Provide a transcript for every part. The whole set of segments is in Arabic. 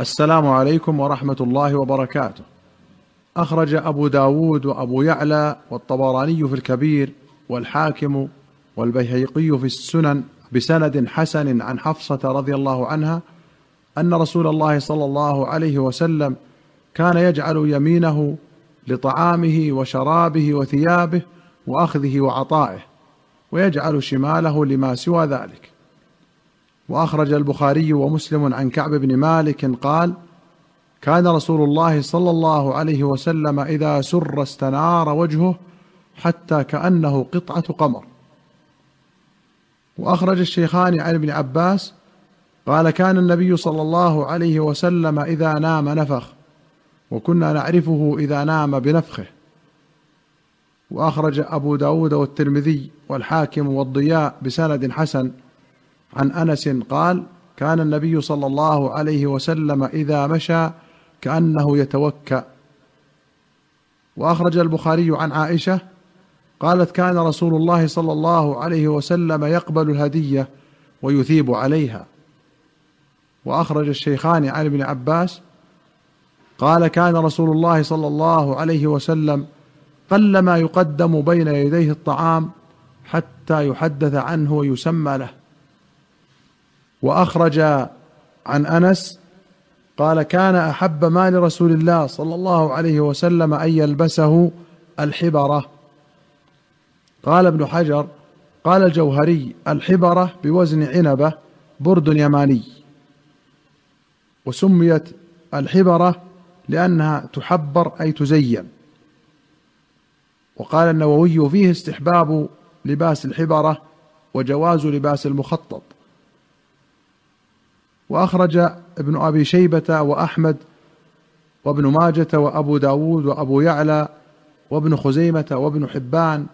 السلام عليكم ورحمة الله وبركاته. أخرج أبو داود وأبو يعلى والطبراني في الكبير والحاكم والبيهقي في السنن بسند حسن عن حفصة رضي الله عنها أن رسول الله صلى الله عليه وسلم كان يجعل يمينه لطعامه وشرابه وثيابه وأخذه وعطائه ويجعل شماله لما سوى ذلك. وأخرج البخاري ومسلم عن كعب بن مالك قال كان رسول الله صلى الله عليه وسلم إذا سر استنار وجهه حتى كأنه قطعة قمر. وأخرج الشيخان عن ابن عباس قال كان النبي صلى الله عليه وسلم إذا نام نفخ وكنا نعرفه إذا نام بنفخه. وأخرج أبو داود والترمذي والحاكم والضياء بسند حسن عن أنس قال كان النبي صلى الله عليه وسلم إذا مشى كأنه يتوكأ. وأخرج البخاري عن عائشة قالت كان رسول الله صلى الله عليه وسلم يقبل الهدية ويثيب عليها. وأخرج الشيخان عن ابن عباس قال كان رسول الله صلى الله عليه وسلم قلما يقدم بين يديه الطعام حتى يحدث عنه ويسمى له. وأخرج عن أنس قال كان أحب ما لرسول الله صلى الله عليه وسلم أن يلبسه الحبرة. قال ابن حجر قال الجوهري الحبرة بوزن عنبة برد يماني. وسميت الحبرة لأنها تحبر أي تزين. وقال النووي فيه استحباب لباس الحبرة وجواز لباس المخطط. وأخرج ابن أبي شيبة وأحمد وابن ماجة وأبو داود وأبو يعلى وابن خزيمة وابن حبان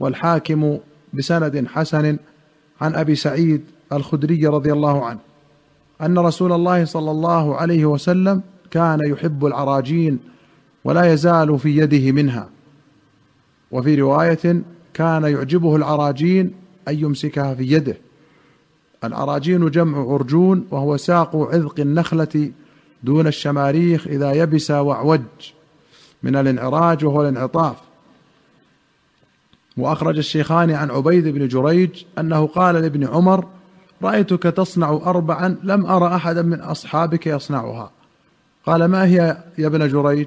والحاكم بسند حسن عن أبي سعيد الخدري رضي الله عنه أن رسول الله صلى الله عليه وسلم كان يحب العراجين ولا يزال في يده منها. وفي رواية كان يعجبه العراجين أن يمسكها في يده. العراجين جمع عرجون وهو ساق عذق النخلة دون الشماريخ إذا يبس وأعوج. من الانعراج وهو الانعطاف. وأخرج الشيخان عن عبيد بن جريج أنه قال لابن عمر رأيتك تصنع اربعا لم ارى احدا من أصحابك يصنعها. قال ما هي يا ابن جريج؟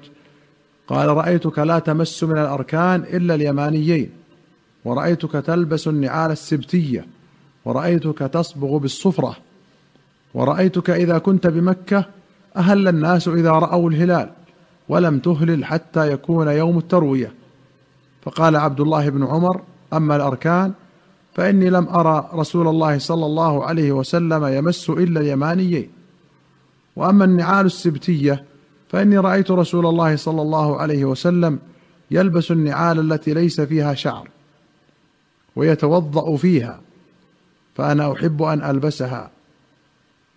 قال رأيتك لا تمس من الأركان إلا اليمانيين ورأيتك تلبس النعال السبتية. ورأيتك تصبغ بالصفرة ورأيتك إذا كنت بمكة أهل الناس إذا رأوا الهلال ولم تهلل حتى يكون يوم التروية. فقال عبد الله بن عمر أما الأركان فإني لم أرى رسول الله صلى الله عليه وسلم يمس إلا اليمانيين. وأما النعال السبتية فإني رأيت رسول الله صلى الله عليه وسلم يلبس النعال التي ليس فيها شعر ويتوضأ فيها. فأنا أحب أن ألبسها.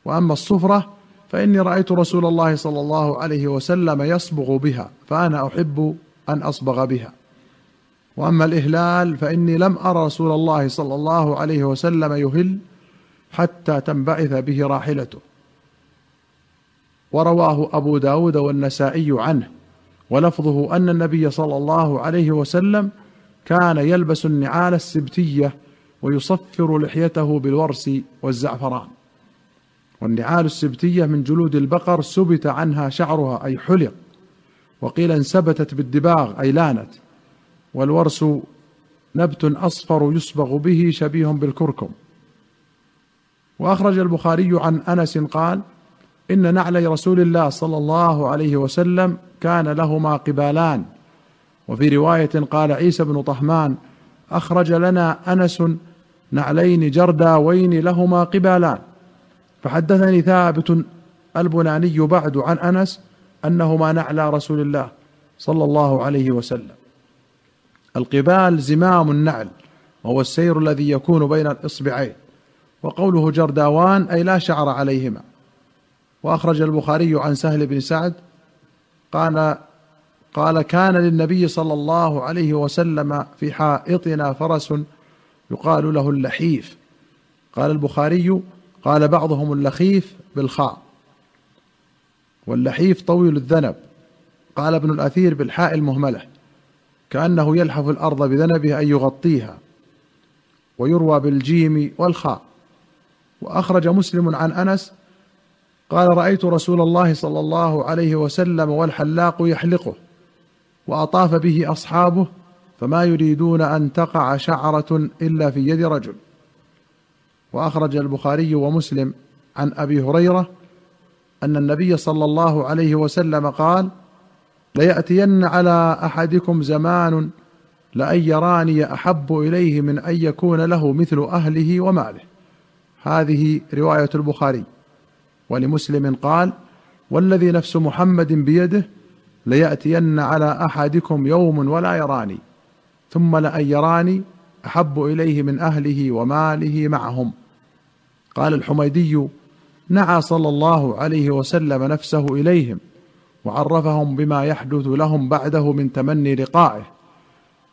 وأما الصفرة فإني رأيت رسول الله صلى الله عليه وسلم يصبغ بها فأنا أحب أن أصبغ بها. وأما الإهلال فإني لم ارى رسول الله صلى الله عليه وسلم يهل حتى تنبعث به راحلته. ورواه أبو داود والنسائي عنه ولفظه أن النبي صلى الله عليه وسلم كان يلبس النعال السبتية ويصفر لحيته بالورس والزعفران. والنعال السبتية من جلود البقر سبت عنها شعرها أي حلق. وقيل انسبتت بالدباغ أي لانت. والورس نبت أصفر يصبغ به شبيه بالكركم. وأخرج البخاري عن أنس قال إن نعلي رسول الله صلى الله عليه وسلم كان لهما قبالان. وفي رواية قال عيسى بن طهمان أخرج لنا أنس نعلين جرداوين لهما قبالان فحدثني ثابت البناني بعد عن أنس أنهما نعلى رسول الله صلى الله عليه وسلم. القبال زمام النعل وهو السير الذي يكون بين الإصبعين وقوله جرداوان أي لا شعر عليهما. وأخرج البخاري عن سهل بن سعد قال قال كان للنبي صلى الله عليه وسلم في حائطنا فرس يقال له اللحيف. قال البخاري قال بعضهم اللخيف بالخاء. واللحيف طويل الذنب. قال ابن الأثير بالحاء المهملة. كأنه يلحف الأرض بذنبه أن يغطيها. ويروى بالجيم والخاء. وأخرج مسلم عن أنس قال رأيت رسول الله صلى الله عليه وسلم والحلاق يحلقه وأطاف به أصحابه فما يريدون أن تقع شعرة إلا في يد رجل. وأخرج البخاري ومسلم عن أبي هريرة أن النبي صلى الله عليه وسلم قال ليأتين على أحدكم زمان لأن يراني أحب إليه من أن يكون له مثل أهله وماله. هذه رواية البخاري. ولمسلم قال والذي نفس محمد بيده ليأتين على أحدكم يوم ولا يراني. ثم لأن يراني أحب إليه من أهله وماله معهم. قال الحميدي نعى صلى الله عليه وسلم نفسه إليهم وعرفهم بما يحدث لهم بعده من تمني لقائه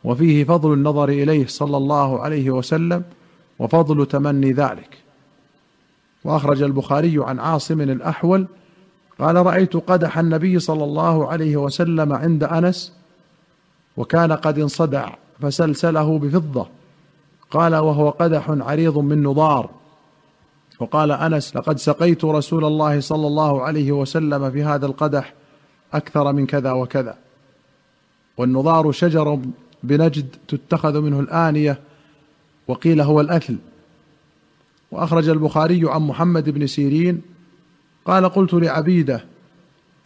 وفيه فضل النظر إليه صلى الله عليه وسلم وفضل تمني ذلك. وأخرج البخاري عن عاصم الأحول قال رأيت قدح النبي صلى الله عليه وسلم عند أنس وكان قد انصدع. فسلسله بفضة. قال وهو قدح عريض من نضار. وقال أنس لقد سقيت رسول الله صلى الله عليه وسلم في هذا القدح أكثر من كذا وكذا. والنضار شجر بنجد تتخذ منه الآنية وقيل هو الاثل وأخرج البخاري عن محمد بن سيرين. قال قلت لعبيده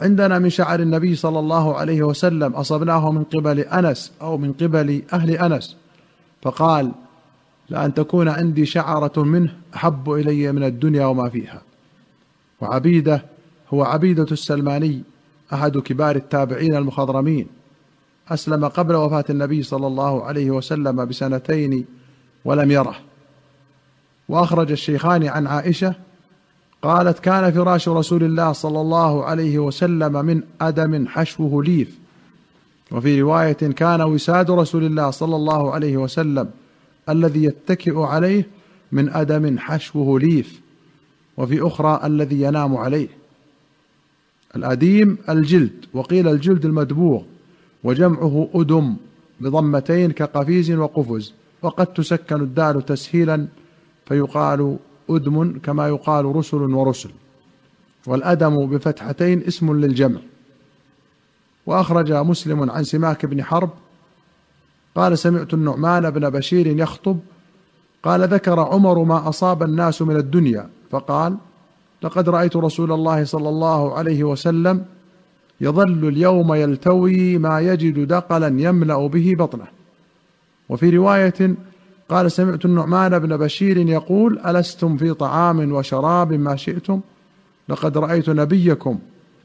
عندنا من شعر النبي صلى الله عليه وسلم أصبناه من قبل أنس أو من قبل أهل أنس. فقال لأن تكون عندي شعرة منه أحب إلي من الدنيا وما فيها. وعبيدة هو عبيدة السلماني أحد كبار التابعين المخضرمين. أسلم قبل وفاة النبي صلى الله عليه وسلم بسنتين ولم يره. وأخرج الشيخان عن عائشة قالت كان فراش رسول الله صلى الله عليه وسلم من أدم حشوه ليف. وفي رواية كان وساد رسول الله صلى الله عليه وسلم الذي يتكئ عليه من أدم حشوه ليف. وفي أخرى الذي ينام عليه. الأديم الجلد وقيل الجلد المدبوغ وجمعه أدم بضمتين كقفيز وقفز وقد تسكن الدال تسهيلا فيقال أدم كما يقال رسل ورسل والأدم بفتحتين اسم للجمع. وأخرج مسلم عن سماك بن حرب قال سمعت النعمان بن بشير يخطب قال ذكر عمر ما أصاب الناس من الدنيا فقال لقد رأيت رسول الله صلى الله عليه وسلم يظل اليوم يلتوي ما يجد دقلا يملأ به بطنه. وفي رواية قال سمعت النعمان بن بشير يقول ألستم في طعام وشراب ما شئتم؟ لقد رأيت نبيكم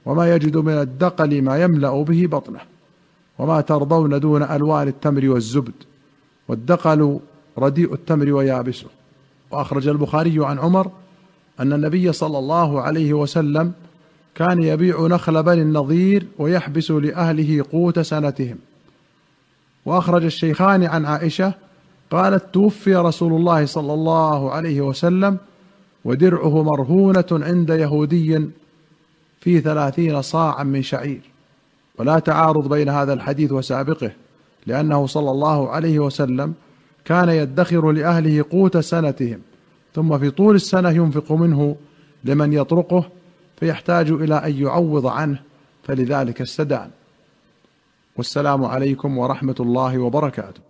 وما يجد من الدقل ما يملأ به بطنه وما ترضون دون ألوان التمر والزبد والدقل رديء التمر ويابسه. وأخرج البخاري عن عمر أن النبي صلى الله عليه وسلم كان يبيع نخل بني النظير ويحبس لأهله قوت سنتهم. وأخرج الشيخان عن عائشة قالت توفي رسول الله صلى الله عليه وسلم ودرعه مرهونة عند يهودي في ثلاثين صاعا من شعير. ولا تعارض بين هذا الحديث وسابقه لأنه صلى الله عليه وسلم كان يدخر لأهله قوت سنتهم ثم في طول السنة ينفق منه لمن يطرقه فيحتاج إلى أن يعوض عنه فلذلك استدان. والسلام عليكم ورحمة الله وبركاته.